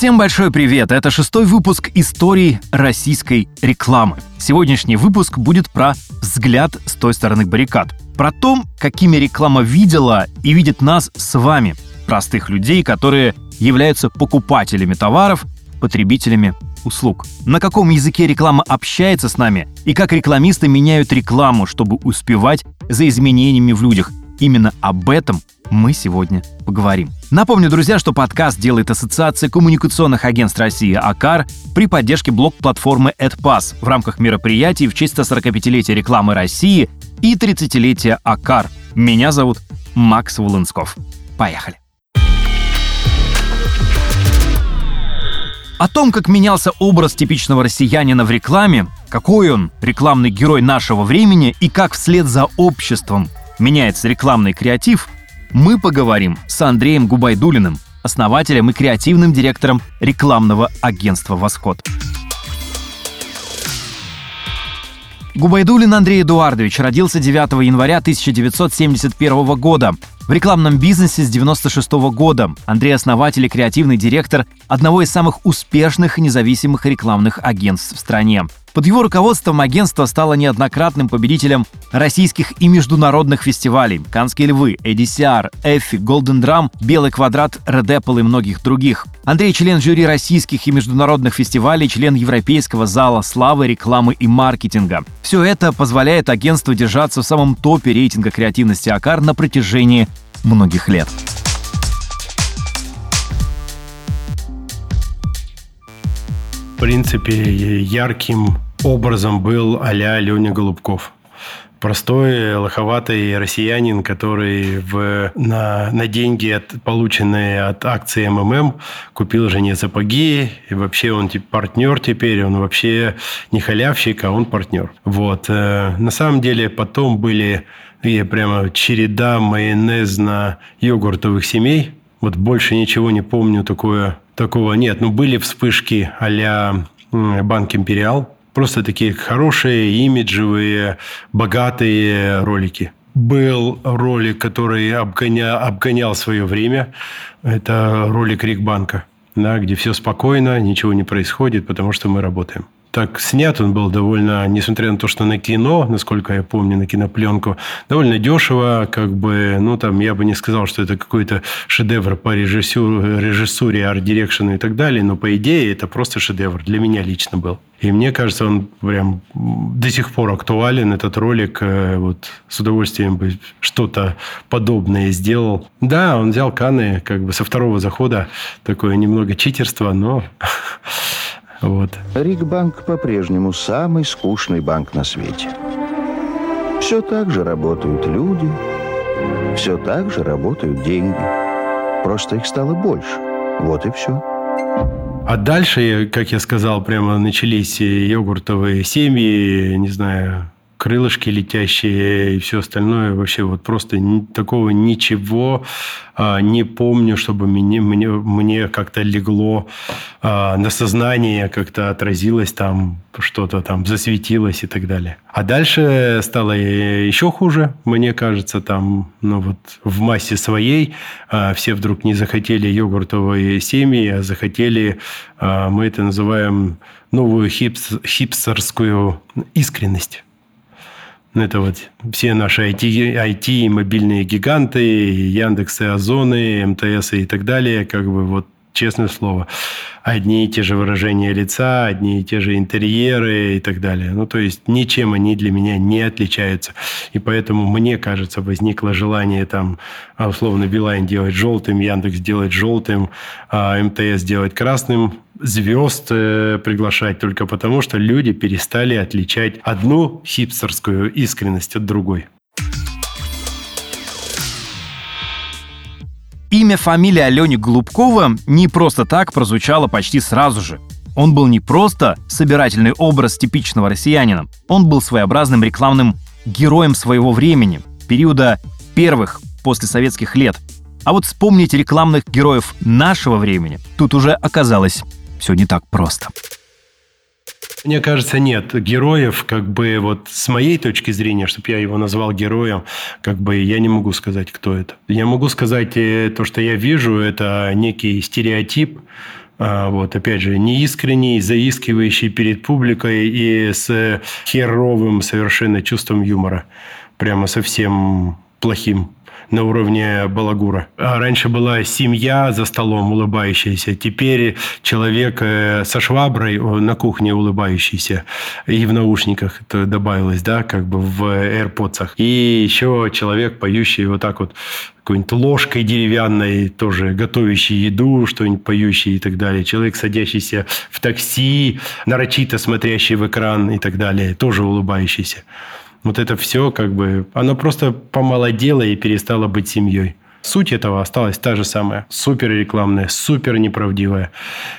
Всем большой привет! Это шестой выпуск истории российской рекламы. Сегодняшний выпуск будет про взгляд с той стороны баррикад. Про то, какими реклама видела и видит нас с вами, простых людей, которые являются покупателями товаров, потребителями услуг. На каком языке реклама общается с нами и как рекламисты меняют рекламу, чтобы успевать за изменениями в людях. Именно об этом мы сегодня поговорим. Напомню, друзья, что подкаст делает Ассоциация коммуникационных агентств России АКАР при поддержке блок-платформы AdPass в рамках мероприятий в честь 145-летия рекламы России и 30-летия АКАР. Меня зовут Макс Волынсков. Поехали. О том, как менялся образ типичного россиянина в рекламе, какой он рекламный герой нашего времени и как вслед за обществом меняется рекламный креатив, мы поговорим с Андреем Губайдулиным, основателем и креативным директором рекламного агентства «Восход». Губайдулин Андрей Эдуардович родился 9 января 1971 года. В рекламном бизнесе с 96 года Андрей основатель и креативный директор одного из самых успешных и независимых рекламных агентств в стране. Под его руководством агентство стало неоднократным победителем российских и международных фестивалей «Канские львы», «ADCR», «Эффи», «Голден Драм», «Белый квадрат», «Red Apple» и многих других. Андрей – член жюри российских и международных фестивалей, член Европейского зала славы, рекламы и маркетинга. Все это позволяет агентству держаться в самом топе рейтинга креативности АКАР на протяжении многих лет. В принципе, ярким образом был а-ля Леня Голубков. Простой, лоховатый россиянин, который в, на, на деньги, от, полученные от акции МММ, купил жене сапоги. И вообще он типа, партнер теперь. Он вообще не халявщик, а он партнер. Вот. Э, на самом деле потом были и прямо череда майонезно-йогуртовых семей. Вот больше ничего не помню такое такого нет. Ну, были вспышки а-ля Банк Империал. Просто такие хорошие, имиджевые, богатые ролики. Был ролик, который обгоня, обгонял свое время. Это ролик Рикбанка, да, где все спокойно, ничего не происходит, потому что мы работаем так снят он был довольно, несмотря на то, что на кино, насколько я помню, на кинопленку, довольно дешево, как бы, ну, там, я бы не сказал, что это какой-то шедевр по режиссуре, режиссуре арт-дирекшену и так далее, но, по идее, это просто шедевр. Для меня лично был. И мне кажется, он прям до сих пор актуален, этот ролик. Э, вот с удовольствием бы что-то подобное сделал. Да, он взял Каны как бы со второго захода. Такое немного читерство, но Вот. Рикбанк по-прежнему самый скучный банк на свете. Все так же работают люди, все так же работают деньги. Просто их стало больше. Вот и все. А дальше, как я сказал, прямо начались йогуртовые семьи, не знаю, крылышки летящие и все остальное. Вообще вот просто такого ничего а, не помню, чтобы мне, мне, мне как-то легло а, на сознание, как-то отразилось там, что-то там засветилось и так далее. А дальше стало еще хуже, мне кажется, там, ну вот в массе своей а, все вдруг не захотели йогуртовые семьи, а захотели, мы это называем новую хипс, хипстерскую искренность. Ну, это вот все наши IT, IT мобильные гиганты, Яндексы, Озоны, МТС и так далее, как бы вот честное слово, одни и те же выражения лица, одни и те же интерьеры и так далее. Ну, то есть ничем они для меня не отличаются. И поэтому, мне кажется, возникло желание там, а, условно, Билайн делать желтым, Яндекс делать желтым, а МТС делать красным, звезд э, приглашать только потому, что люди перестали отличать одну хипстерскую искренность от другой. Имя, фамилия Алени Голубкова не просто так прозвучало почти сразу же. Он был не просто собирательный образ типичного россиянина, он был своеобразным рекламным героем своего времени, периода первых после советских лет. А вот вспомнить рекламных героев нашего времени тут уже оказалось все не так просто. Мне кажется, нет. Героев, как бы вот с моей точки зрения, чтобы я его назвал героем, как бы я не могу сказать, кто это. Я могу сказать э, то, что я вижу, это некий стереотип А, вот, опять же, неискренний, заискивающий перед публикой и с херовым совершенно чувством юмора. Прямо совсем плохим на уровне балагура. А раньше была семья за столом улыбающаяся, теперь человек э, со шваброй на кухне улыбающийся и в наушниках это добавилось, да, как бы в AirPods. И еще человек, поющий вот так вот какой-нибудь ложкой деревянной, тоже готовящий еду, что-нибудь поющий и так далее. Человек, садящийся в такси, нарочито смотрящий в экран и так далее, тоже улыбающийся. Вот это все как бы... Оно просто помолодело и перестало быть семьей. Суть этого осталась та же самая. Супер рекламная, супер неправдивая.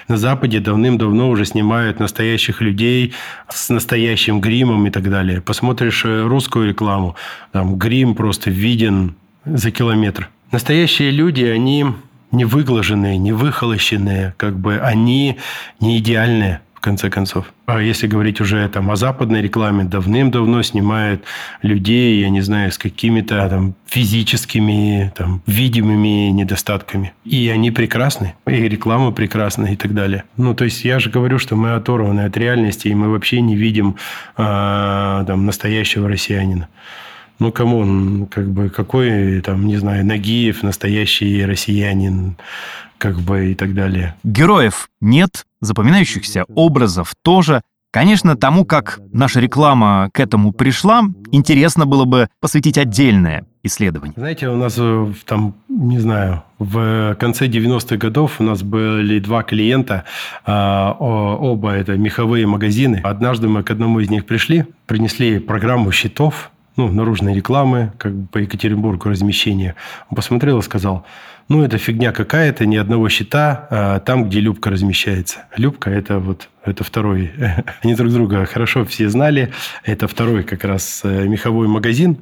На Западе давным-давно уже снимают настоящих людей с настоящим гримом и так далее. Посмотришь э, русскую рекламу, там грим просто виден за километр. Настоящие люди, они не выглаженные, не выхолощенные, как бы они не идеальные конце концов. А если говорить уже там о западной рекламе, давным-давно снимают людей, я не знаю, с какими-то там физическими, там, видимыми недостатками. И они прекрасны, и реклама прекрасна и так далее. Ну, то есть я же говорю, что мы оторваны от реальности, и мы вообще не видим э, там, настоящего россиянина. Ну, кому он, как бы, какой, там, не знаю, Нагиев, настоящий россиянин, как бы, и так далее. Героев нет, запоминающихся образов тоже. Конечно, тому, как наша реклама к этому пришла, интересно было бы посвятить отдельное исследование. Знаете, у нас э, там, не знаю, в конце 90-х годов у нас были два клиента, а, оба это меховые магазины. Однажды мы к одному из них пришли, принесли программу счетов, ну, наружной рекламы, как бы по Екатеринбургу размещение. Он посмотрел и сказал, ну, это фигня какая-то, ни одного счета а, там, где Любка размещается. Любка – это вот это второй. Они друг друга хорошо все знали. Это второй как раз э, меховой магазин.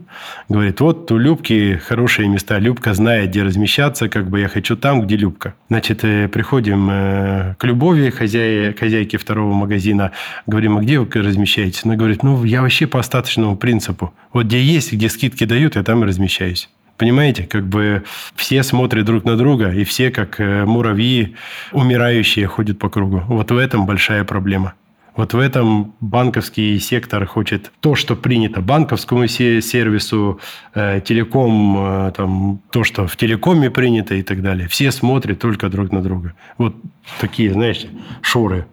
Говорит, вот у Любки хорошие места. Любка знает, где размещаться. Как бы я хочу там, где Любка. Значит, э, приходим э, к Любови, хозяй, хозяйке второго магазина. Говорим, а где вы размещаетесь? Она говорит, ну, я вообще по остаточному принципу. Вот где есть, где скидки дают, я там и размещаюсь. Понимаете, как бы все смотрят друг на друга, и все, как э, муравьи, умирающие, ходят по кругу. Вот в этом большая проблема. Вот в этом банковский сектор хочет то, что принято банковскому сервису, э, телеком, э, там, то, что в телекоме принято и так далее. Все смотрят только друг на друга. Вот такие, знаете, шоры.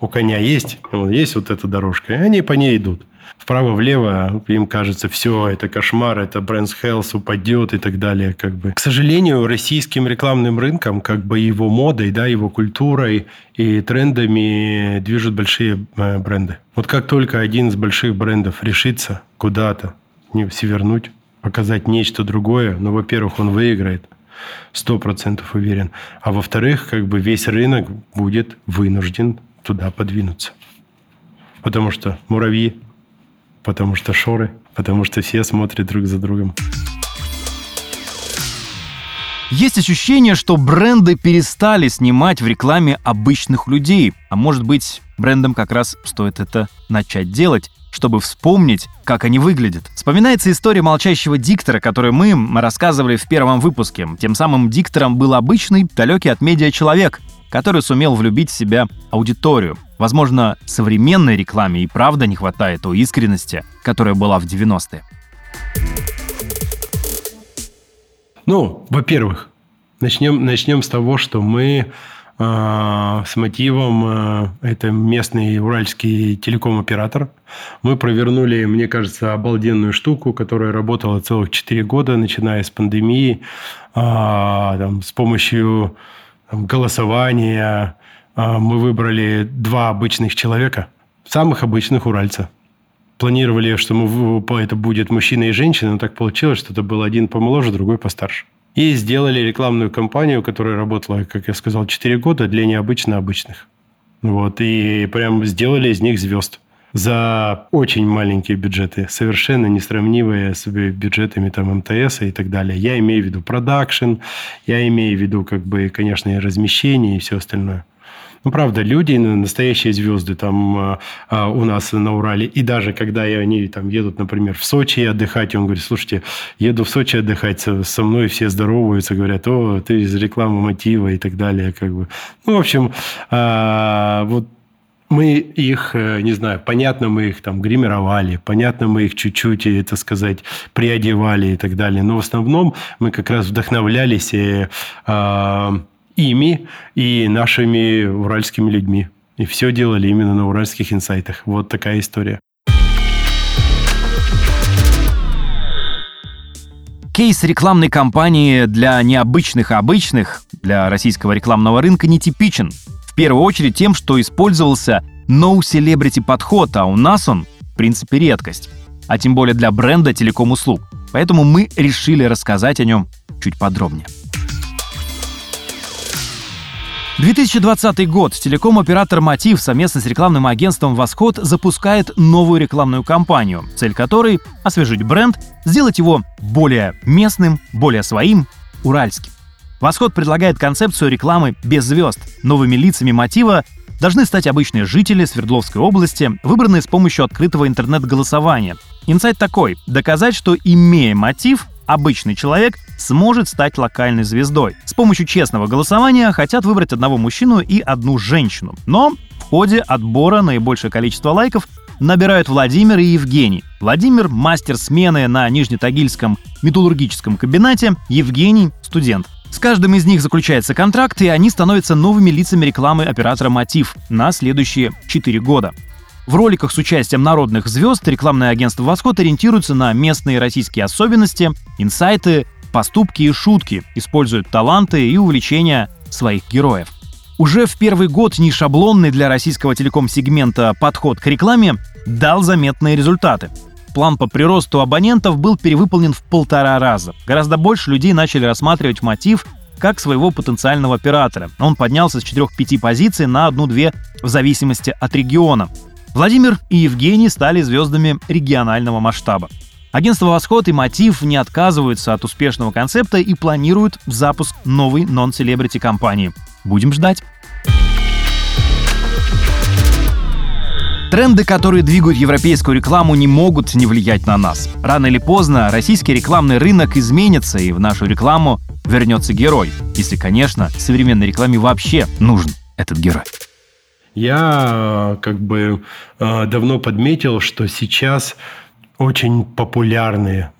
У коня есть, есть вот эта дорожка, и они по ней идут вправо-влево, им кажется, все, это кошмар, это Brands Health упадет и так далее. Как бы. К сожалению, российским рекламным рынком, как бы его модой, да, его культурой и трендами движут большие э, бренды. Вот как только один из больших брендов решится куда-то не свернуть, показать нечто другое, ну, во-первых, он выиграет, сто процентов уверен. А во-вторых, как бы весь рынок будет вынужден туда подвинуться. Потому что муравьи потому что шоры, потому что все смотрят друг за другом. Есть ощущение, что бренды перестали снимать в рекламе обычных людей. А может быть, брендам как раз стоит это начать делать, чтобы вспомнить, как они выглядят. Вспоминается история молчащего диктора, которую мы рассказывали в первом выпуске. Тем самым диктором был обычный, далекий от медиа человек, который сумел влюбить в себя аудиторию. Возможно, современной рекламе и правда не хватает той искренности, которая была в 90-е. Ну, во-первых, начнем, начнем с того, что мы э, с мотивом, э, это местный уральский телеком-оператор, мы провернули, мне кажется, обалденную штуку, которая работала целых 4 года, начиная с пандемии, э, там, с помощью голосования, а, мы выбрали два обычных человека, самых обычных уральца. Планировали, что мы, это будет мужчина и женщина, но так получилось, что это был один помоложе, другой постарше. И сделали рекламную кампанию, которая работала, как я сказал, 4 года для необычно обычных. Вот, и прям сделали из них звезд за очень маленькие бюджеты, совершенно несравнимые с бюджетами там МТС и так далее. Я имею в виду продакшн, я имею в виду, как бы, конечно, и размещение и все остальное. Ну, правда, люди, настоящие звезды там а, а, у нас на Урале. И даже когда они там едут, например, в Сочи отдыхать, он говорит, слушайте, еду в Сочи отдыхать, со мной все здороваются, говорят, о, ты из рекламы мотива и так далее. Как бы. Ну, в общем, а, вот мы их, э, не знаю, понятно, мы их там гримировали, понятно, мы их чуть-чуть, это сказать, приодевали и так далее. Но в основном мы как раз вдохновлялись э, э, ими и нашими уральскими людьми. И все делали именно на уральских инсайтах. Вот такая история. Кейс рекламной кампании для необычных обычных, для российского рекламного рынка нетипичен. В первую очередь тем, что использовался no-celebrity подход, а у нас он, в принципе, редкость. А тем более для бренда телеком-услуг. Поэтому мы решили рассказать о нем чуть подробнее. 2020 год. Телеком-оператор «Мотив» совместно с рекламным агентством «Восход» запускает новую рекламную кампанию, цель которой — освежить бренд, сделать его более местным, более своим, уральским. Восход предлагает концепцию рекламы без звезд. Новыми лицами мотива должны стать обычные жители Свердловской области, выбранные с помощью открытого интернет-голосования. Инсайт такой — доказать, что, имея мотив, обычный человек сможет стать локальной звездой. С помощью честного голосования хотят выбрать одного мужчину и одну женщину. Но в ходе отбора наибольшее количество лайков набирают Владимир и Евгений. Владимир — мастер смены на Нижнетагильском металлургическом комбинате, Евгений — студент. С каждым из них заключается контракт, и они становятся новыми лицами рекламы оператора «Мотив» на следующие 4 года. В роликах с участием народных звезд рекламное агентство «Восход» ориентируется на местные российские особенности, инсайты, поступки и шутки, используют таланты и увлечения своих героев. Уже в первый год нешаблонный для российского телеком-сегмента подход к рекламе дал заметные результаты. План по приросту абонентов был перевыполнен в полтора раза. Гораздо больше людей начали рассматривать мотив как своего потенциального оператора. Он поднялся с 4-5 позиций на 1-2 в зависимости от региона. Владимир и Евгений стали звездами регионального масштаба. Агентство «Восход» и «Мотив» не отказываются от успешного концепта и планируют запуск новой нон-селебрити компании. Будем ждать. Тренды, которые двигают европейскую рекламу, не могут не влиять на нас. Рано или поздно российский рекламный рынок изменится, и в нашу рекламу вернется герой. Если, конечно, современной рекламе вообще нужен этот герой. Я как бы э, давно подметил, что сейчас очень популярные,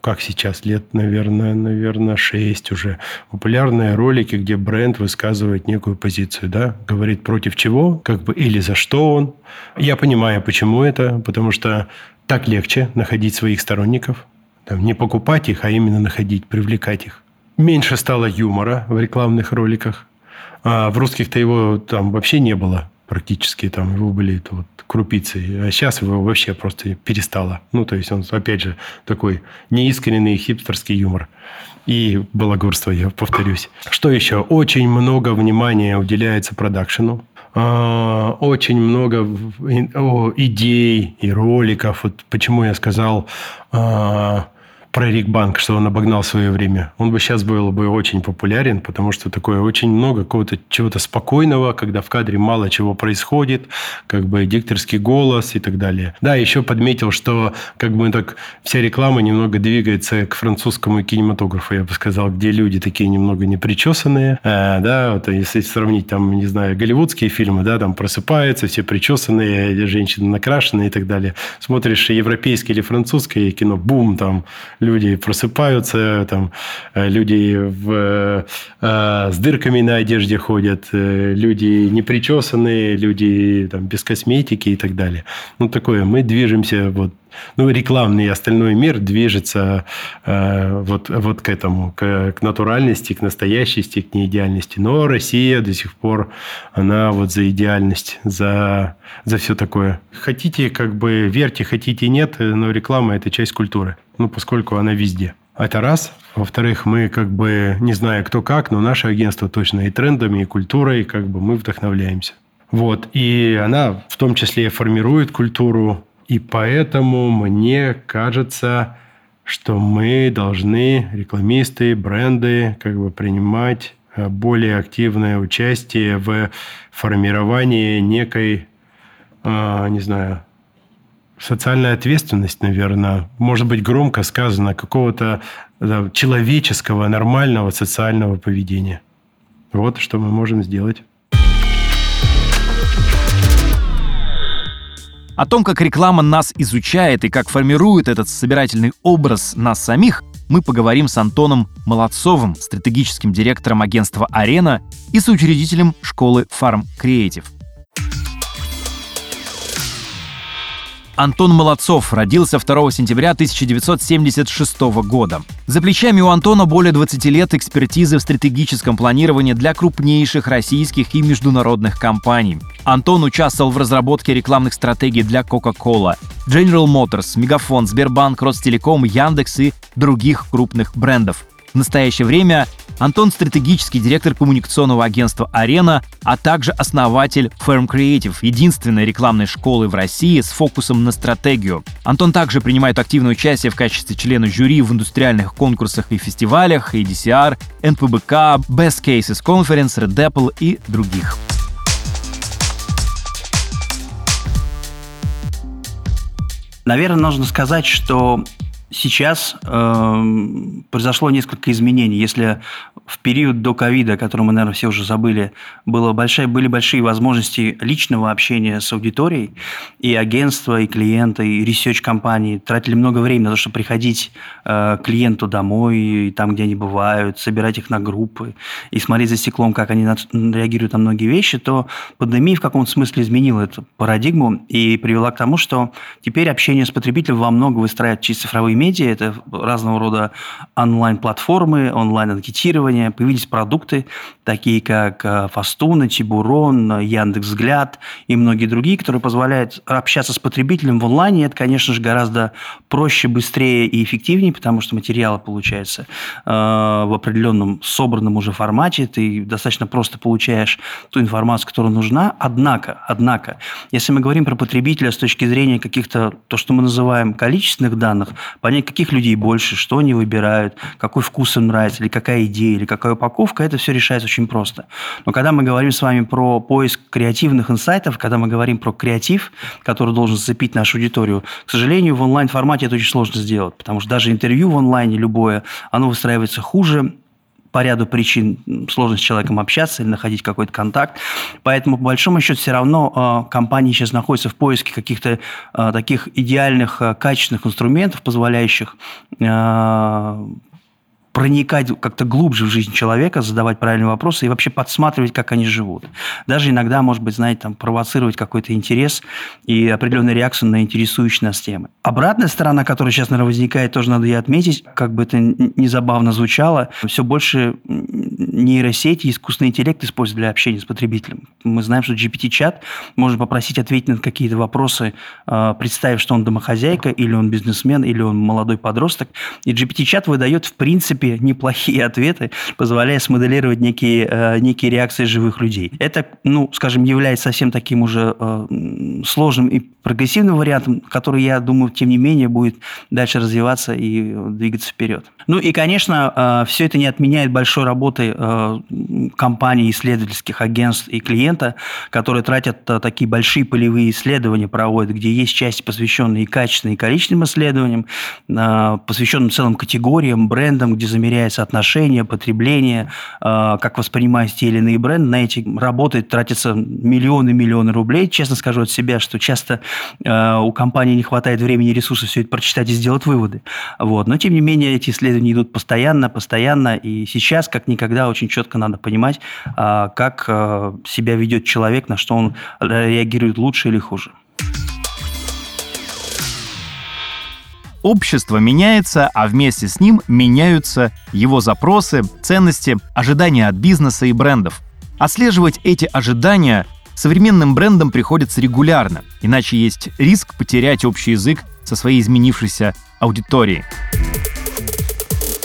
как сейчас, лет, наверное, наверное, 6 уже, популярные ролики, где бренд высказывает некую позицию, да, говорит против чего, как бы, или за что он. Я понимаю, почему это, потому что так легче находить своих сторонников, там, не покупать их, а именно находить, привлекать их. Меньше стало юмора в рекламных роликах. А в русских-то его там вообще не было практически там его были вот крупицы, а сейчас его вообще просто перестало. Ну, то есть он, опять же, такой неискренний хипстерский юмор. И балагурство, я повторюсь. Что еще? Очень много внимания уделяется продакшену. А, очень много идей и роликов. Вот почему я сказал про Рикбанк, что он обогнал свое время, он бы сейчас был бы очень популярен, потому что такое очень много какого-то чего-то спокойного, когда в кадре мало чего происходит, как бы дикторский голос и так далее. Да, еще подметил, что как бы так вся реклама немного двигается к французскому кинематографу, я бы сказал, где люди такие немного непричесанные, а, да, вот если сравнить там, не знаю, голливудские фильмы, да, там просыпаются, все причесанные, женщины накрашенные и так далее. Смотришь европейское или французское кино, бум, там люди просыпаются, там, э, люди в, э, с дырками на одежде ходят, э, люди непричесанные, люди там, без косметики и так далее. Ну, такое, мы движемся вот ну, рекламный и остальной мир движется э, вот, вот к этому, к, к натуральности, к настоящести, к неидеальности. Но Россия до сих пор, она вот за идеальность, за, за все такое. Хотите, как бы верьте, хотите нет, но реклама – это часть культуры ну, поскольку она везде. Это раз. Во-вторых, мы как бы, не знаю кто как, но наше агентство точно и трендами, и культурой, как бы мы вдохновляемся. Вот. И она в том числе формирует культуру. И поэтому мне кажется, что мы должны, рекламисты, бренды, как бы принимать э, более активное участие в формировании некой, э, не знаю, социальная ответственность, наверное, может быть громко сказано, какого-то человеческого, нормального социального поведения. Вот что мы можем сделать. О том, как реклама нас изучает и как формирует этот собирательный образ нас самих, мы поговорим с Антоном Молодцовым, стратегическим директором агентства «Арена» и соучредителем школы Farm Creative. Антон Молодцов родился 2 сентября 1976 года. За плечами у Антона более 20 лет экспертизы в стратегическом планировании для крупнейших российских и международных компаний. Антон участвовал в разработке рекламных стратегий для Coca-Cola, General Motors, Мегафон, Сбербанк, Ростелеком, Яндекс и других крупных брендов. В настоящее время Антон – стратегический директор коммуникационного агентства «Арена», а также основатель Firm Creative, единственной рекламной школы в России с фокусом на стратегию. Антон также принимает активное участие в качестве члена жюри в индустриальных конкурсах и фестивалях, ADCR, NPBK, Best Cases Conference, Red Apple и других. Наверное, нужно сказать, что сейчас э, произошло несколько изменений. Если в период до ковида, который мы, наверное, все уже забыли, было большая, были большие возможности личного общения с аудиторией, и агентства, и клиенты, и research -компании тратили много времени на то, чтобы приходить э, клиенту домой, и там, где они бывают, собирать их на группы, и смотреть за стеклом, как они реагируют на многие вещи, то пандемия в каком-то смысле изменила эту парадигму и привела к тому, что теперь общение с потребителем во много выстраивает через цифровые медиа, это разного рода онлайн-платформы, онлайн-анкетирование, появились продукты, такие как э, Фастуна, Тибурон, Яндекс.Взгляд и многие другие, которые позволяют общаться с потребителем в онлайне. Это, конечно же, гораздо проще, быстрее и эффективнее, потому что материалы получается э, в определенном собранном уже формате, ты достаточно просто получаешь ту информацию, которая нужна. Однако, однако, если мы говорим про потребителя с точки зрения каких-то, то, что мы называем количественных данных, понять, каких людей больше, что они выбирают, какой вкус им нравится, или какая идея, или какая упаковка, это все решается очень просто. Но когда мы говорим с вами про поиск креативных инсайтов, когда мы говорим про креатив, который должен зацепить нашу аудиторию, к сожалению, в онлайн-формате это очень сложно сделать, потому что даже интервью в онлайне любое, оно выстраивается хуже, по ряду причин сложно с человеком общаться или находить какой-то контакт. Поэтому, по большому счету, все равно э, компании сейчас находятся в поиске каких-то э, таких идеальных, э, качественных инструментов, позволяющих проникать как-то глубже в жизнь человека, задавать правильные вопросы и вообще подсматривать, как они живут. Даже иногда, может быть, знаете, там, провоцировать какой-то интерес и определенную реакцию на интересующие нас темы. Обратная сторона, которая сейчас, наверное, возникает, тоже надо и отметить, как бы это ни забавно звучало, все больше нейросети, искусственный интеллект используют для общения с потребителем. Мы знаем, что GPT-чат можно попросить ответить на какие-то вопросы, а, представив, что он домохозяйка, или он бизнесмен, или он молодой подросток. И GPT-чат выдает, в принципе, принципе, неплохие ответы, позволяя смоделировать некие, э, некие реакции живых людей. Это, ну, скажем, является совсем таким уже э, сложным и прогрессивным вариантом, который, я думаю, тем не менее, будет дальше развиваться и двигаться вперед. Ну и, конечно, э, все это не отменяет большой работы компаний, исследовательских агентств и клиента, которые тратят такие большие полевые исследования, проводят, где есть части, посвященные и качественным, и количественным исследованиям, посвященным целым категориям, брендам, где замеряется отношение, потребление, э, как воспринимаются те или иные бренды. На эти работы тратятся миллионы-миллионы рублей. Честно скажу от себя, что часто э, у компании не хватает времени и ресурсов все это прочитать и сделать выводы. Вот. Но, тем не менее, эти исследования идут постоянно, постоянно. И сейчас, как никогда, очень четко надо понимать, э, как себя ведет человек, на что он реагирует лучше или хуже. Общество меняется, а вместе с ним меняются его запросы, ценности, ожидания от бизнеса и брендов. Отслеживать эти ожидания современным брендам приходится регулярно, иначе есть риск потерять общий язык со своей изменившейся аудиторией.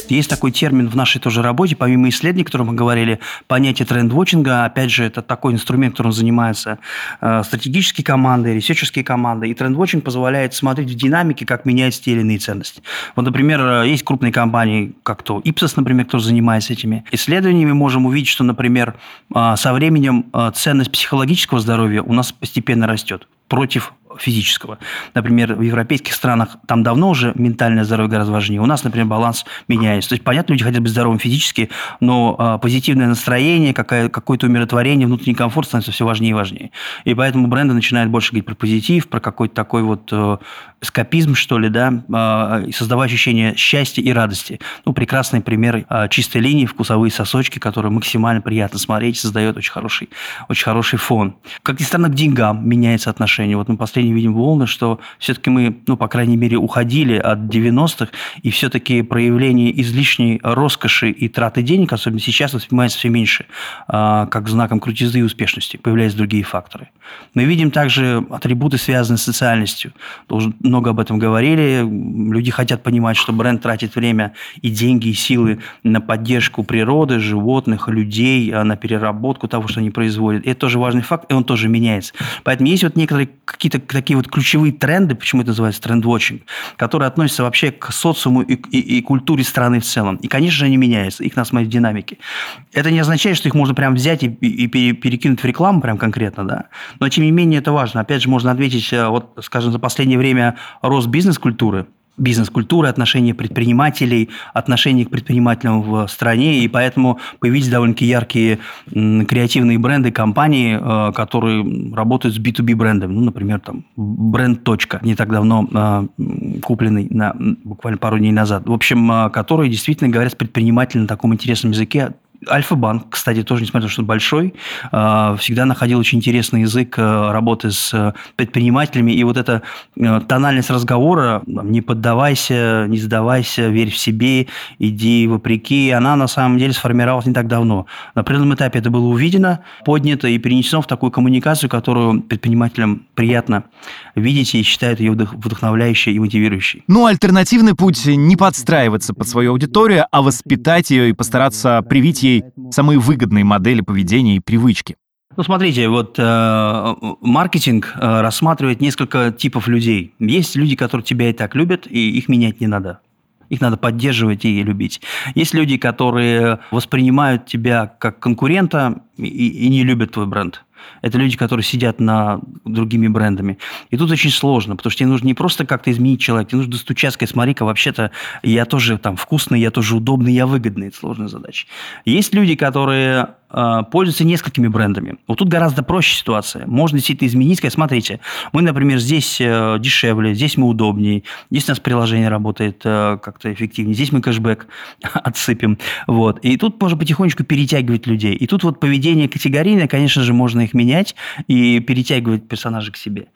Есть такой термин в нашей тоже работе, помимо исследований, о котором мы говорили, понятие тренд-вотчинга. Опять же, это такой инструмент, которым занимаются э, стратегические команды, ресерчерские команды. И тренд-вотчинг позволяет смотреть в динамике, как меняются те или иные ценности. Вот, например, э, есть крупные компании, как то Ipsos, например, кто занимается этими исследованиями. Можем увидеть, что, например, э, со временем э, ценность психологического здоровья у нас постепенно растет против физического. Например, в европейских странах там давно уже ментальное здоровье гораздо важнее. У нас, например, баланс меняется. То есть, понятно, люди хотят быть здоровым физически, но а, позитивное настроение, какое- какое-то умиротворение, внутренний комфорт становится все важнее и важнее. И поэтому бренды начинают больше говорить про позитив, про какой-то такой вот э, эскапизм, что ли, да, э, создавая ощущение счастья и радости. Ну, прекрасный пример э, чистой линии, вкусовые сосочки, которые максимально приятно смотреть, создает очень хороший, очень хороший фон. Как ни странно, к деньгам меняется отношение. Вот мы последние видим волны, что все-таки мы, ну, по крайней мере, уходили от 90-х, и все-таки проявление излишней роскоши и траты денег, особенно сейчас, воспринимается все меньше, э, как знаком крутизны и успешности. Появляются другие факторы. Мы видим также атрибуты, связанные с социальностью. Тоже много об этом говорили. Люди хотят понимать, что бренд тратит время и деньги, и силы на поддержку природы, животных, людей, а на переработку того, что они производят. И это тоже важный факт, и он тоже меняется. Поэтому есть вот некоторые какие-то такие вот ключевые тренды, почему это называется тренд-вотчинг, которые относятся вообще к социуму и, и, и культуре страны в целом. И, конечно же, они меняются, их надо смотреть в динамике. Это не означает, что их можно прям взять и, и перекинуть в рекламу прям конкретно, да. Но, тем не менее, это важно. Опять же, можно ответить, э, вот, скажем, за последнее время рост бизнес-культуры, бизнес-культуры, отношения предпринимателей, отношения к предпринимателям в стране, и поэтому появились довольно-таки яркие креативные бренды, компании, э, которые работают с B2B брендами. Ну, например, там бренд «Точка», не так давно э, купленный на, буквально пару дней назад. В общем, которые действительно говорят с предпринимателем на таком интересном языке, Альфа-банк, кстати, тоже, несмотря на то, что большой, а, всегда находил очень интересный язык э, работы с э, предпринимателями. И вот эта тональность разговора «не поддавайся, не сдавайся, верь в себе, иди вопреки», она на самом деле сформировалась не так давно. На определенном этапе это было увидено, поднято и перенесено в такую коммуникацию, которую предпринимателям приятно видеть и считают ее вдохновляющей и мотивирующей. Ну, альтернативный путь – не подстраиваться под свою аудиторию, а воспитать ее и постараться привить ей самые выгодные модели поведения и привычки. Ну, смотрите, вот э, маркетинг э, рассматривает несколько типов людей. Есть люди, которые тебя и так любят, и их менять не надо. Их надо поддерживать и любить. Есть люди, которые воспринимают тебя как конкурента и, и не любят твой бренд. Это люди, которые сидят на другими брендами. И тут очень сложно, потому что тебе нужно не просто как-то изменить человека, тебе нужно достучаться, сказать, смотри-ка, вообще-то я тоже там вкусный, я тоже удобный, я выгодный. Это сложная задача. Есть люди, которые пользуются несколькими брендами. Вот тут гораздо проще ситуация. Можно действительно изменить, сказать, смотрите, мы, например, здесь э, дешевле, здесь мы удобнее, здесь у нас приложение работает э, как-то эффективнее, здесь мы кэшбэк отсыпем. Вот. И тут можно потихонечку перетягивать людей. И тут вот поведение категорийное, конечно же, можно их менять и перетягивать персонажей к себе.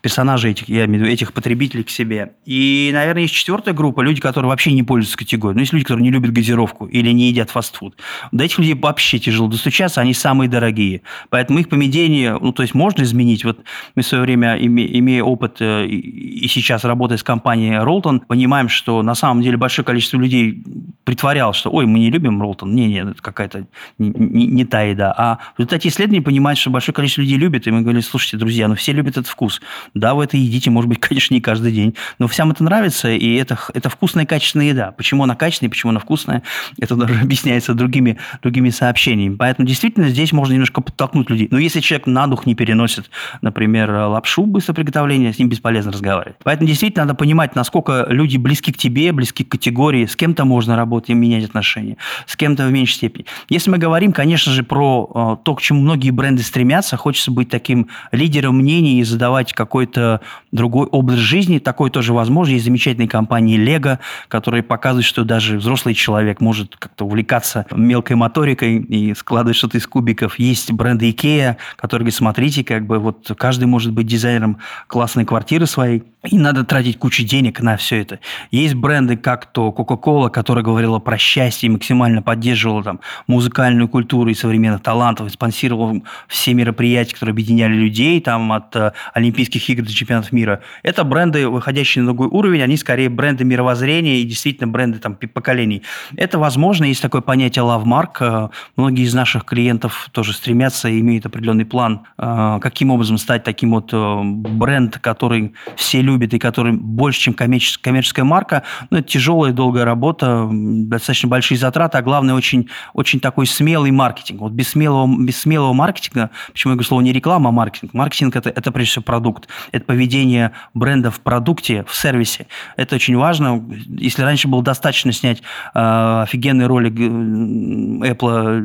Персонажей этих, я имею в виду, этих потребителей к себе. И, наверное, есть четвертая группа, люди, которые вообще не пользуются категорией. Ну, есть люди, которые не любят газировку или не едят фастфуд. До этих людей вообще тяжело достучаться, они самые дорогие. Поэтому их поведение, ну, то есть можно изменить. Вот мы в свое время, имея опыт э, и сейчас работая с компанией Ролтон, понимаем, что на самом деле большое количество людей притворялось, что, ой, мы не любим Ролтон. Не, не, это какая-то не, не, не та еда. А в результате исследований понимают, что большое количество людей любит, и мы говорили, слушайте, друзья, ну все любят этот вкус. Да, вы это едите, может быть, конечно, не каждый день, но всем это нравится, и это, это вкусная качественная еда. Почему она качественная, почему она вкусная, это даже объясняется другими, другими сообщениями. Поэтому действительно здесь можно немножко подтолкнуть людей. Но если человек на дух не переносит, например, лапшу быстрого приготовления, с ним бесполезно разговаривать. Поэтому действительно надо понимать, насколько люди близки к тебе, близки к категории, с кем-то можно работать и менять отношения, с кем-то в меньшей степени. Если мы говорим, конечно же, про э, то, к чему многие бренды стремятся, хочется быть таким лидером мнений и задавать какой-то другой образ жизни. Такой тоже возможно. Есть замечательные компании Lego, которые показывают, что даже взрослый человек может как-то увлекаться мелкой моторикой и складывать что-то из кубиков. Есть бренды IKEA, которые говорят, смотрите, как бы вот каждый может быть дизайнером классной квартиры своей. И надо тратить кучу денег на все это. Есть бренды, как то Coca-Cola, которая говорила про счастье и максимально поддерживала там музыкальную культуру и современных талантов, и спонсировала все мероприятия, которые объединяли людей, там от э, Олимпийских игр до чемпионатов мира. Это бренды, выходящие на другой уровень, они скорее бренды мировоззрения и действительно бренды там поколений. Это возможно, есть такое понятие love mark. Э, многие из наших клиентов тоже стремятся и имеют определенный план, э, каким образом стать таким вот э, бренд, который все любит и который больше, чем коммерческая, марка, ну, это тяжелая, долгая работа, достаточно большие затраты, а главное, очень, очень такой смелый маркетинг. Вот без смелого, без смелого маркетинга, почему я говорю слово не реклама, а маркетинг. Маркетинг это, – это прежде всего продукт. Это поведение бренда в продукте, в сервисе. Это очень важно. Если раньше было достаточно снять э, офигенный ролик Apple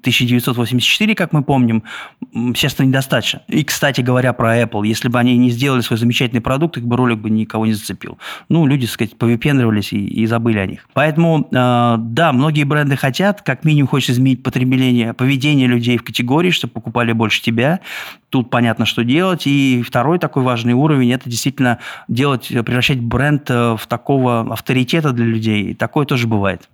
1984, как мы помним, сейчас недостаточно. И, кстати говоря, про Apple. Если бы они не сделали свой замечательный продукт, их бы ролик бы никого не зацепил. Ну, люди, так сказать, повипендривались и, и забыли о них. Поэтому, э, да, многие бренды хотят, как минимум хочется изменить потребление, поведение людей в категории, чтобы покупали больше тебя. Тут понятно, что делать. И второй такой важный уровень – это действительно делать, превращать бренд э, в такого авторитета для людей. И такое тоже бывает.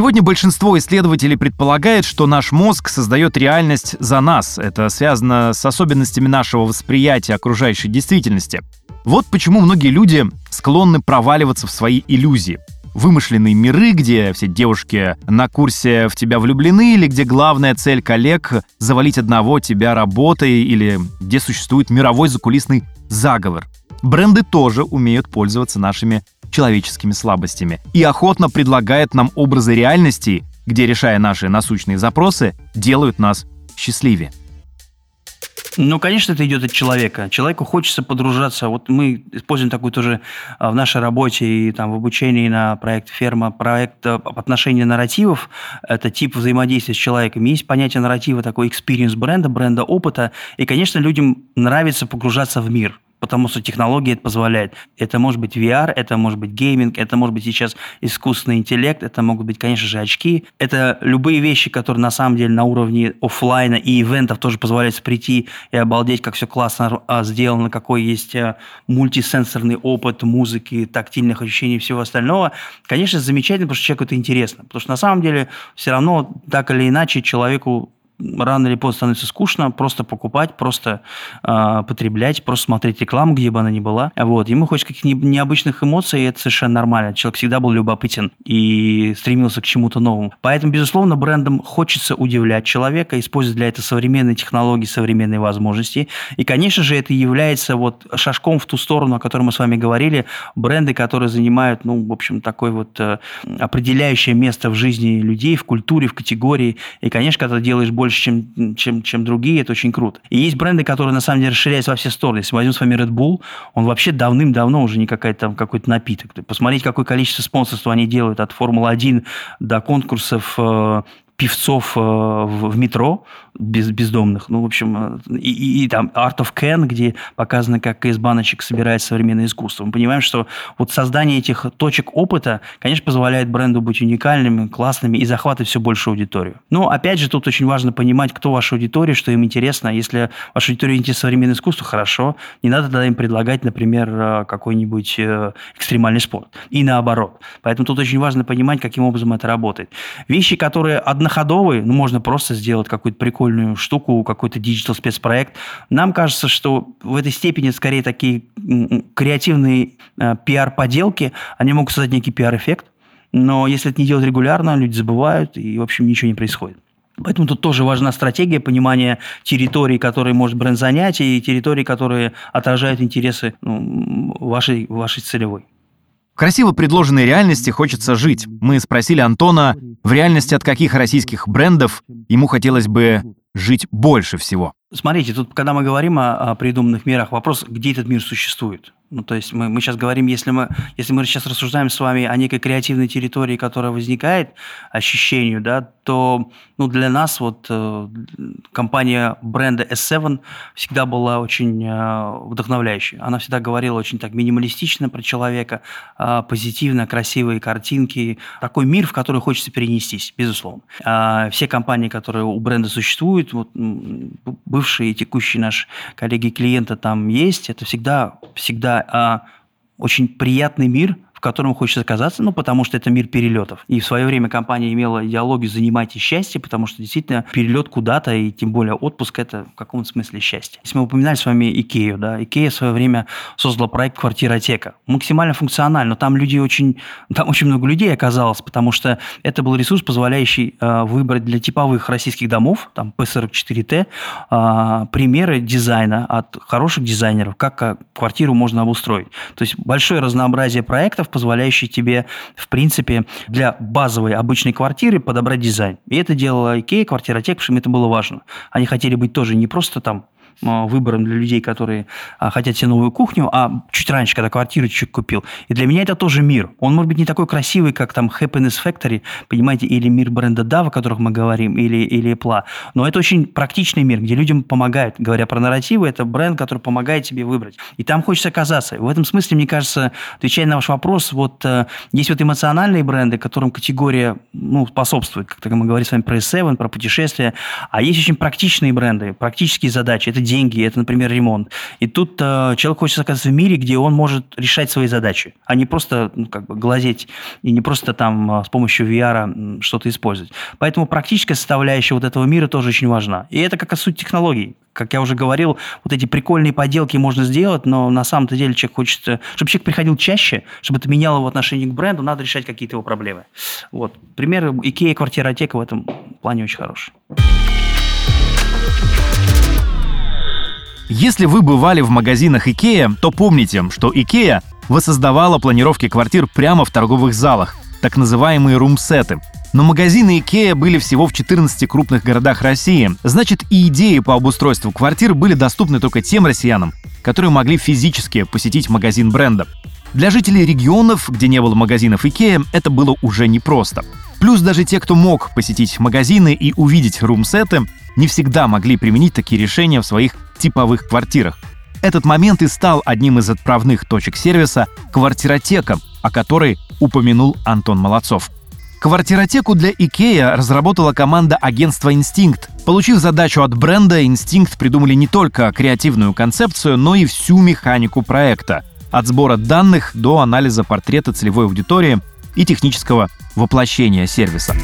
Сегодня большинство исследователей предполагает, что наш мозг создает реальность за нас. Это связано с особенностями нашего восприятия окружающей действительности. Вот почему многие люди склонны проваливаться в свои иллюзии. Вымышленные миры, где все девушки на курсе в тебя влюблены, или где главная цель коллег — завалить одного тебя работой, или где существует мировой закулисный заговор. Бренды тоже умеют пользоваться нашими человеческими слабостями и охотно предлагает нам образы реальности, где, решая наши насущные запросы, делают нас счастливее. Ну, конечно, это идет от человека. Человеку хочется подружаться. Вот мы используем такую тоже а, в нашей работе и там в обучении на проект «Ферма», проект а, отношения нарративов. Это тип взаимодействия с человеком. Есть понятие нарратива, такой experience бренда, бренда опыта. И, конечно, людям нравится погружаться в мир – потому что технология это позволяет. Это может быть VR, это может быть гейминг, это может быть сейчас искусственный интеллект, это могут быть, конечно же, очки. Это любые вещи, которые на самом деле на уровне офлайна и ивентов тоже позволяют прийти и обалдеть, как все классно а, сделано, какой есть а, мультисенсорный опыт музыки, тактильных ощущений и всего остального. Конечно, замечательно, потому что человеку это интересно. Потому что на самом деле все равно так или иначе человеку рано или поздно становится скучно просто покупать, просто э, потреблять, просто смотреть рекламу, где бы она ни была. Вот. Ему хочется каких-то необычных эмоций, и это совершенно нормально. Человек всегда был любопытен и стремился к чему-то новому. Поэтому, безусловно, брендам хочется удивлять человека, использовать для этого современные технологии, современные возможности. И, конечно же, это является вот шажком в ту сторону, о которой мы с вами говорили. Бренды, которые занимают, ну, в общем, такое вот э, определяющее место в жизни людей, в культуре, в категории. И, конечно, когда ты делаешь больше больше, чем, чем, чем другие, это очень круто. И есть бренды, которые на самом деле расширяются во все стороны. Если возьмем с вами Red Bull, он вообще давным-давно уже не какая-то там какой-то напиток. Посмотреть, какое количество спонсорства они делают от Формулы-1 до конкурсов э, певцов э, в, метро без, бездомных. Ну, в общем, э, и, и, и там Art of Can, где показано, как из баночек собирает современное искусство. Мы понимаем, что вот создание этих точек опыта, конечно, позволяет бренду быть уникальными, классными и захватывать все большую аудиторию. Но, опять же, тут очень важно понимать, кто ваша аудитория, что им интересно. Если ваша аудитория интересует современное искусство, хорошо. Не надо тогда им предлагать, например, э, какой-нибудь экстремальный спорт. И наоборот. Поэтому тут очень важно понимать, каким образом это работает. Вещи, которые одна одноходовый, ну, можно просто сделать какую-то прикольную штуку, какой-то digital спецпроект. Нам кажется, что в этой степени скорее такие креативные э, пиар-поделки, они могут создать некий пиар-эффект, но если это не делать регулярно, люди забывают, и, в общем, ничего не происходит. Поэтому тут тоже важна стратегия, понимание территорий, которые может бренд занять, и территорий, которые отражают интересы ну, вашей, вашей целевой красиво предложенной реальности хочется жить. Мы спросили Антона, в реальности от каких российских брендов ему хотелось бы жить больше всего. Смотрите, тут, когда мы говорим о, о придуманных мерах, вопрос, где этот мир существует. Ну, то есть мы, мы сейчас говорим, если мы, если мы сейчас рассуждаем с вами о некой креативной территории, которая возникает, ощущению, да, то ну, для нас вот э, компания бренда S7 всегда была очень э, вдохновляющей. Она всегда говорила очень так минималистично про человека, э, позитивно, красивые картинки. Такой мир, в который хочется перенестись, безусловно. Э, все компании, которые у бренда существуют, существует, вот бывшие и текущие наши коллеги-клиенты там есть, это всегда, всегда а, очень приятный мир – в котором хочется оказаться, ну, потому что это мир перелетов. И в свое время компания имела идеологию «занимайте счастье», потому что действительно перелет куда-то, и тем более отпуск – это в каком-то смысле счастье. Если мы упоминали с вами Икею, да, Икея в свое время создала проект «Квартиротека». Максимально функционально, но там люди очень, там очень много людей оказалось, потому что это был ресурс, позволяющий э, выбрать для типовых российских домов, там P44T, э, примеры дизайна от хороших дизайнеров, как э, квартиру можно обустроить. То есть большое разнообразие проектов, позволяющий тебе, в принципе, для базовой обычной квартиры подобрать дизайн. И это делала IKEA, квартиротек, потому что им это было важно. Они хотели быть тоже не просто там выбором для людей, которые а, хотят себе новую кухню, а чуть раньше, когда квартиру чуть купил. И для меня это тоже мир. Он может быть не такой красивый, как там Happiness Factory, понимаете, или мир бренда DAV, о которых мы говорим, или, или Apple. Но это очень практичный мир, где людям помогают. Говоря про нарративы, это бренд, который помогает тебе выбрать. И там хочется оказаться. В этом смысле, мне кажется, отвечая на ваш вопрос, вот э, есть вот эмоциональные бренды, которым категория ну, способствует, как мы говорим с вами про S7, про путешествия, а есть очень практичные бренды, практические задачи. Это деньги, это, например, ремонт. И тут э, человек хочет оказаться в мире, где он может решать свои задачи, а не просто ну, как бы глазеть и не просто там э, с помощью VR что-то использовать. Поэтому практическая составляющая вот этого мира тоже очень важна. И это как суть технологий. Как я уже говорил, вот эти прикольные поделки можно сделать, но на самом-то деле человек хочет, чтобы человек приходил чаще, чтобы это меняло его отношение к бренду, надо решать какие-то его проблемы. Вот. Пример Икея, квартиротека в этом плане очень хороший. Если вы бывали в магазинах IKEA, то помните, что IKEA воссоздавала планировки квартир прямо в торговых залах, так называемые румсеты. Но магазины IKEA были всего в 14 крупных городах России. Значит, и идеи по обустройству квартир были доступны только тем россиянам, которые могли физически посетить магазин бренда. Для жителей регионов, где не было магазинов IKEA, это было уже непросто. Плюс даже те, кто мог посетить магазины и увидеть румсеты, не всегда могли применить такие решения в своих типовых квартирах. Этот момент и стал одним из отправных точек сервиса «Квартиротека», о которой упомянул Антон Молодцов. Квартиротеку для IKEA разработала команда агентства «Инстинкт». Получив задачу от бренда, «Инстинкт» придумали не только креативную концепцию, но и всю механику проекта. От сбора данных до анализа портрета целевой аудитории и технического воплощения сервиса.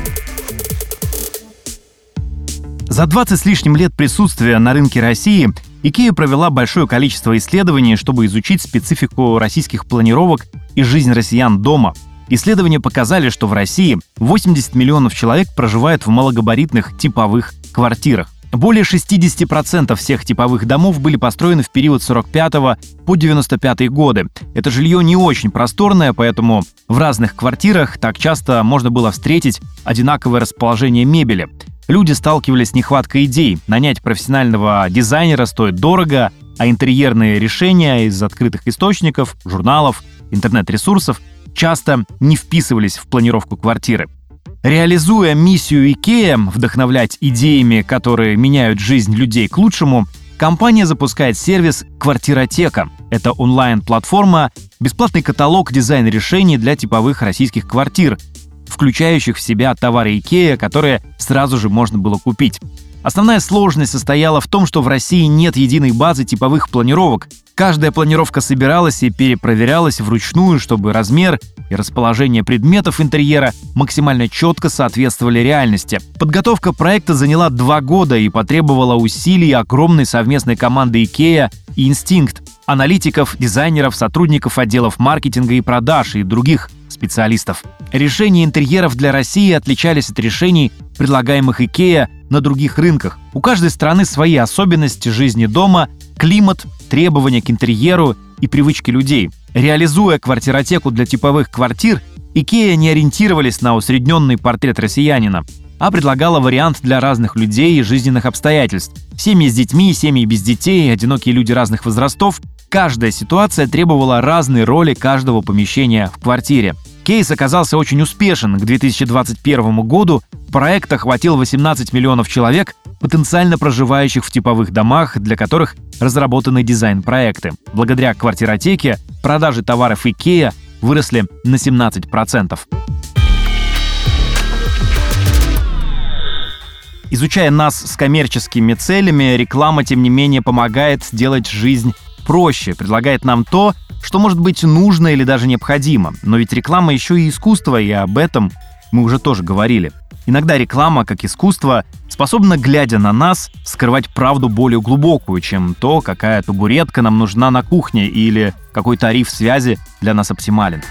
За 20 с лишним лет присутствия на рынке России IKEA провела большое количество исследований, чтобы изучить специфику российских планировок и жизнь россиян дома. Исследования показали, что в России 80 миллионов человек проживают в малогабаритных типовых квартирах. Более 60% всех типовых домов были построены в период 45 по 95 годы. Это жилье не очень просторное, поэтому в разных квартирах так часто можно было встретить одинаковое расположение мебели. Люди сталкивались с нехваткой идей. Нанять профессионального дизайнера стоит дорого, а интерьерные решения из открытых источников, журналов, интернет-ресурсов часто не вписывались в планировку квартиры. Реализуя миссию IKEA вдохновлять идеями, которые меняют жизнь людей к лучшему, компания запускает сервис «Квартиротека». Это онлайн-платформа, бесплатный каталог дизайн-решений для типовых российских квартир, включающих в себя товары IKEA, которые сразу же можно было купить. Основная сложность состояла в том, что в России нет единой базы типовых планировок. Каждая планировка собиралась и перепроверялась вручную, чтобы размер и расположение предметов интерьера максимально четко соответствовали реальности. Подготовка проекта заняла два года и потребовала усилий огромной совместной команды IKEA и Instinct, аналитиков, дизайнеров, сотрудников отделов маркетинга и продаж и других специалистов. Решения интерьеров для России отличались от решений, предлагаемых IKEA на других рынках. У каждой страны свои особенности жизни дома, климат, требования к интерьеру и привычки людей. Реализуя квартиротеку для типовых квартир, IKEA не ориентировались на усредненный портрет россиянина, а предлагала вариант для разных людей и жизненных обстоятельств. Семьи с детьми, семьи без детей, одинокие люди разных возрастов. Каждая ситуация требовала разной роли каждого помещения в квартире. Кейс оказался очень успешен. К 2021 году проект охватил 18 миллионов человек, потенциально проживающих в типовых домах, для которых разработаны дизайн-проекты. Благодаря квартиротеке продажи товаров IKEA выросли на 17%. Изучая нас с коммерческими целями, реклама, тем не менее, помогает сделать жизнь проще, предлагает нам то, что может быть нужно или даже необходимо. Но ведь реклама еще и искусство, и об этом мы уже тоже говорили. Иногда реклама, как искусство, способна, глядя на нас, скрывать правду более глубокую, чем то, какая табуретка нам нужна на кухне или какой тариф связи для нас оптимален.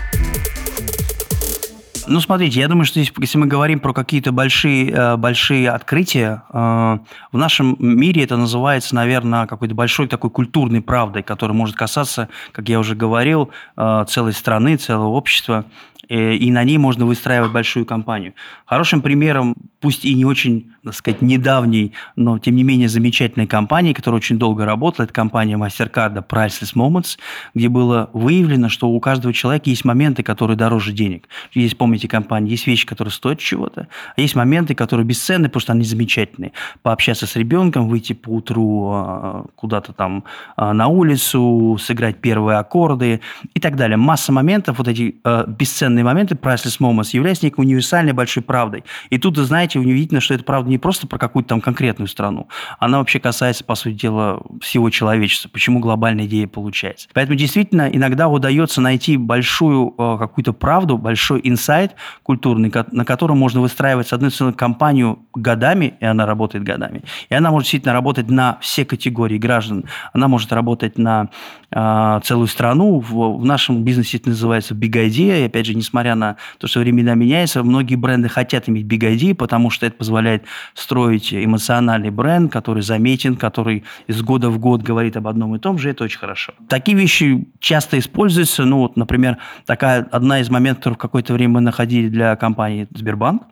Ну, смотрите, я думаю, что здесь, если мы говорим про какие-то большие, э, большие открытия, э, в нашем мире это называется, наверное, какой-то большой такой культурной правдой, которая может касаться, как я уже говорил, э, целой страны, целого общества. И на ней можно выстраивать большую компанию. Хорошим примером, пусть и не очень, так сказать, недавней, но тем не менее замечательной компании, которая очень долго работала, это компания MasterCard Priceless Moments, где было выявлено, что у каждого человека есть моменты, которые дороже денег. Есть, помните, компании, есть вещи, которые стоят чего-то, а есть моменты, которые бесценны, потому что они замечательные. Пообщаться с ребенком, выйти по утру а, куда-то там а, на улицу, сыграть первые аккорды и так далее. Масса моментов, вот эти а, бесценные моменты, priceless moments, являются некой универсальной большой правдой. И тут, знаете, удивительно, что это правда не просто про какую-то там конкретную страну. Она вообще касается, по сути дела, всего человечества. Почему глобальная идея получается. Поэтому действительно иногда удается найти большую какую-то правду, большой инсайт культурный, на котором можно выстраивать, с одной стороны, компанию годами, и она работает годами. И она может действительно работать на все категории граждан. Она может работать на э, целую страну. В, в нашем бизнесе это называется big idea. И опять же, не несмотря на то, что времена меняются, многие бренды хотят иметь Big ID, потому что это позволяет строить эмоциональный бренд, который заметен, который из года в год говорит об одном и том же, это очень хорошо. Такие вещи часто используются, ну вот, например, такая одна из моментов, в какое-то время мы находили для компании Сбербанк,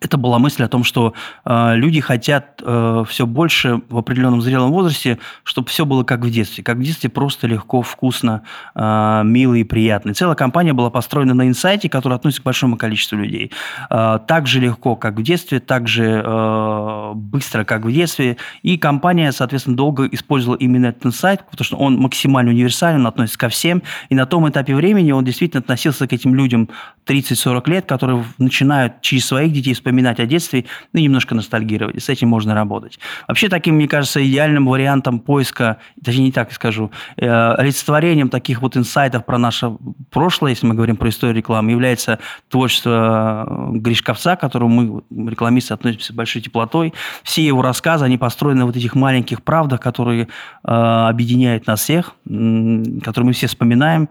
это была мысль о том, что э, люди хотят э, все больше в определенном зрелом возрасте, чтобы все было как в детстве. Как в детстве просто легко, вкусно, э, мило и приятно. И целая компания была построена на инсайте, который относится к большому количеству людей. Э, так же легко, как в детстве, так же э, быстро, как в детстве. И компания, соответственно, долго использовала именно этот инсайт, потому что он максимально универсален, относится ко всем. И на том этапе времени он действительно относился к этим людям 30-40 лет, которые начинают через своих детей вспоминать о детстве, ну, немножко ностальгировать. И с этим можно работать. Вообще, таким, мне кажется, идеальным вариантом поиска, даже не так скажу, э, олицетворением таких вот инсайтов про наше прошлое, если мы говорим про историю рекламы, является творчество э, Гришковца, к которому мы, рекламисты, относимся с большой теплотой. Все его рассказы, они построены на вот этих маленьких правдах, которые э, объединяют нас всех, которые мы все вспоминаем.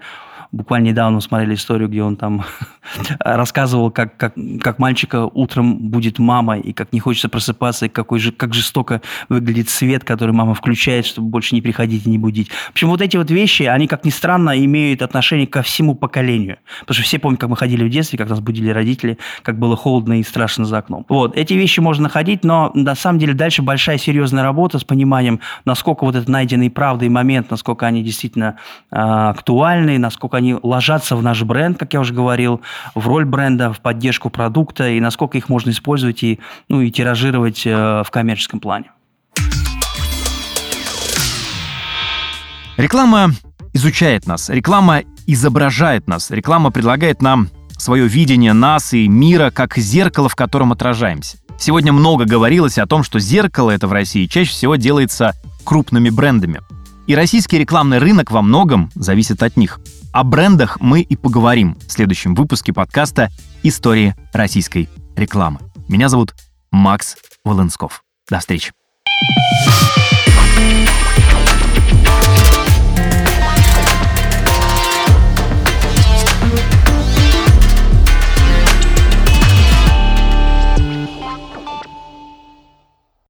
Буквально недавно смотрели историю, где он там рассказывал, как, как, как мальчика утром будет мама, и как не хочется просыпаться, и какой же, как жестоко выглядит свет, который мама включает, чтобы больше не приходить и не будить. В общем, вот эти вот вещи, они, как ни странно, имеют отношение ко всему поколению. Потому что все помнят, как мы ходили в детстве, как нас будили родители, как было холодно и страшно за окном. Вот, эти вещи можно находить, но на самом деле дальше большая серьезная работа с пониманием, насколько вот этот найденный правдой момент, насколько они действительно э, актуальны, насколько они ложатся в наш бренд, как я уже говорил, в роль бренда, в поддержку продукта и насколько их можно использовать и, ну, и тиражировать э, в коммерческом плане. Реклама изучает нас, реклама изображает нас, реклама предлагает нам свое видение нас и мира как зеркало, в котором отражаемся. Сегодня много говорилось о том, что зеркало это в России чаще всего делается крупными брендами. И российский рекламный рынок во многом зависит от них. О брендах мы и поговорим в следующем выпуске подкаста «Истории российской рекламы». Меня зовут Макс Волынсков. До встречи.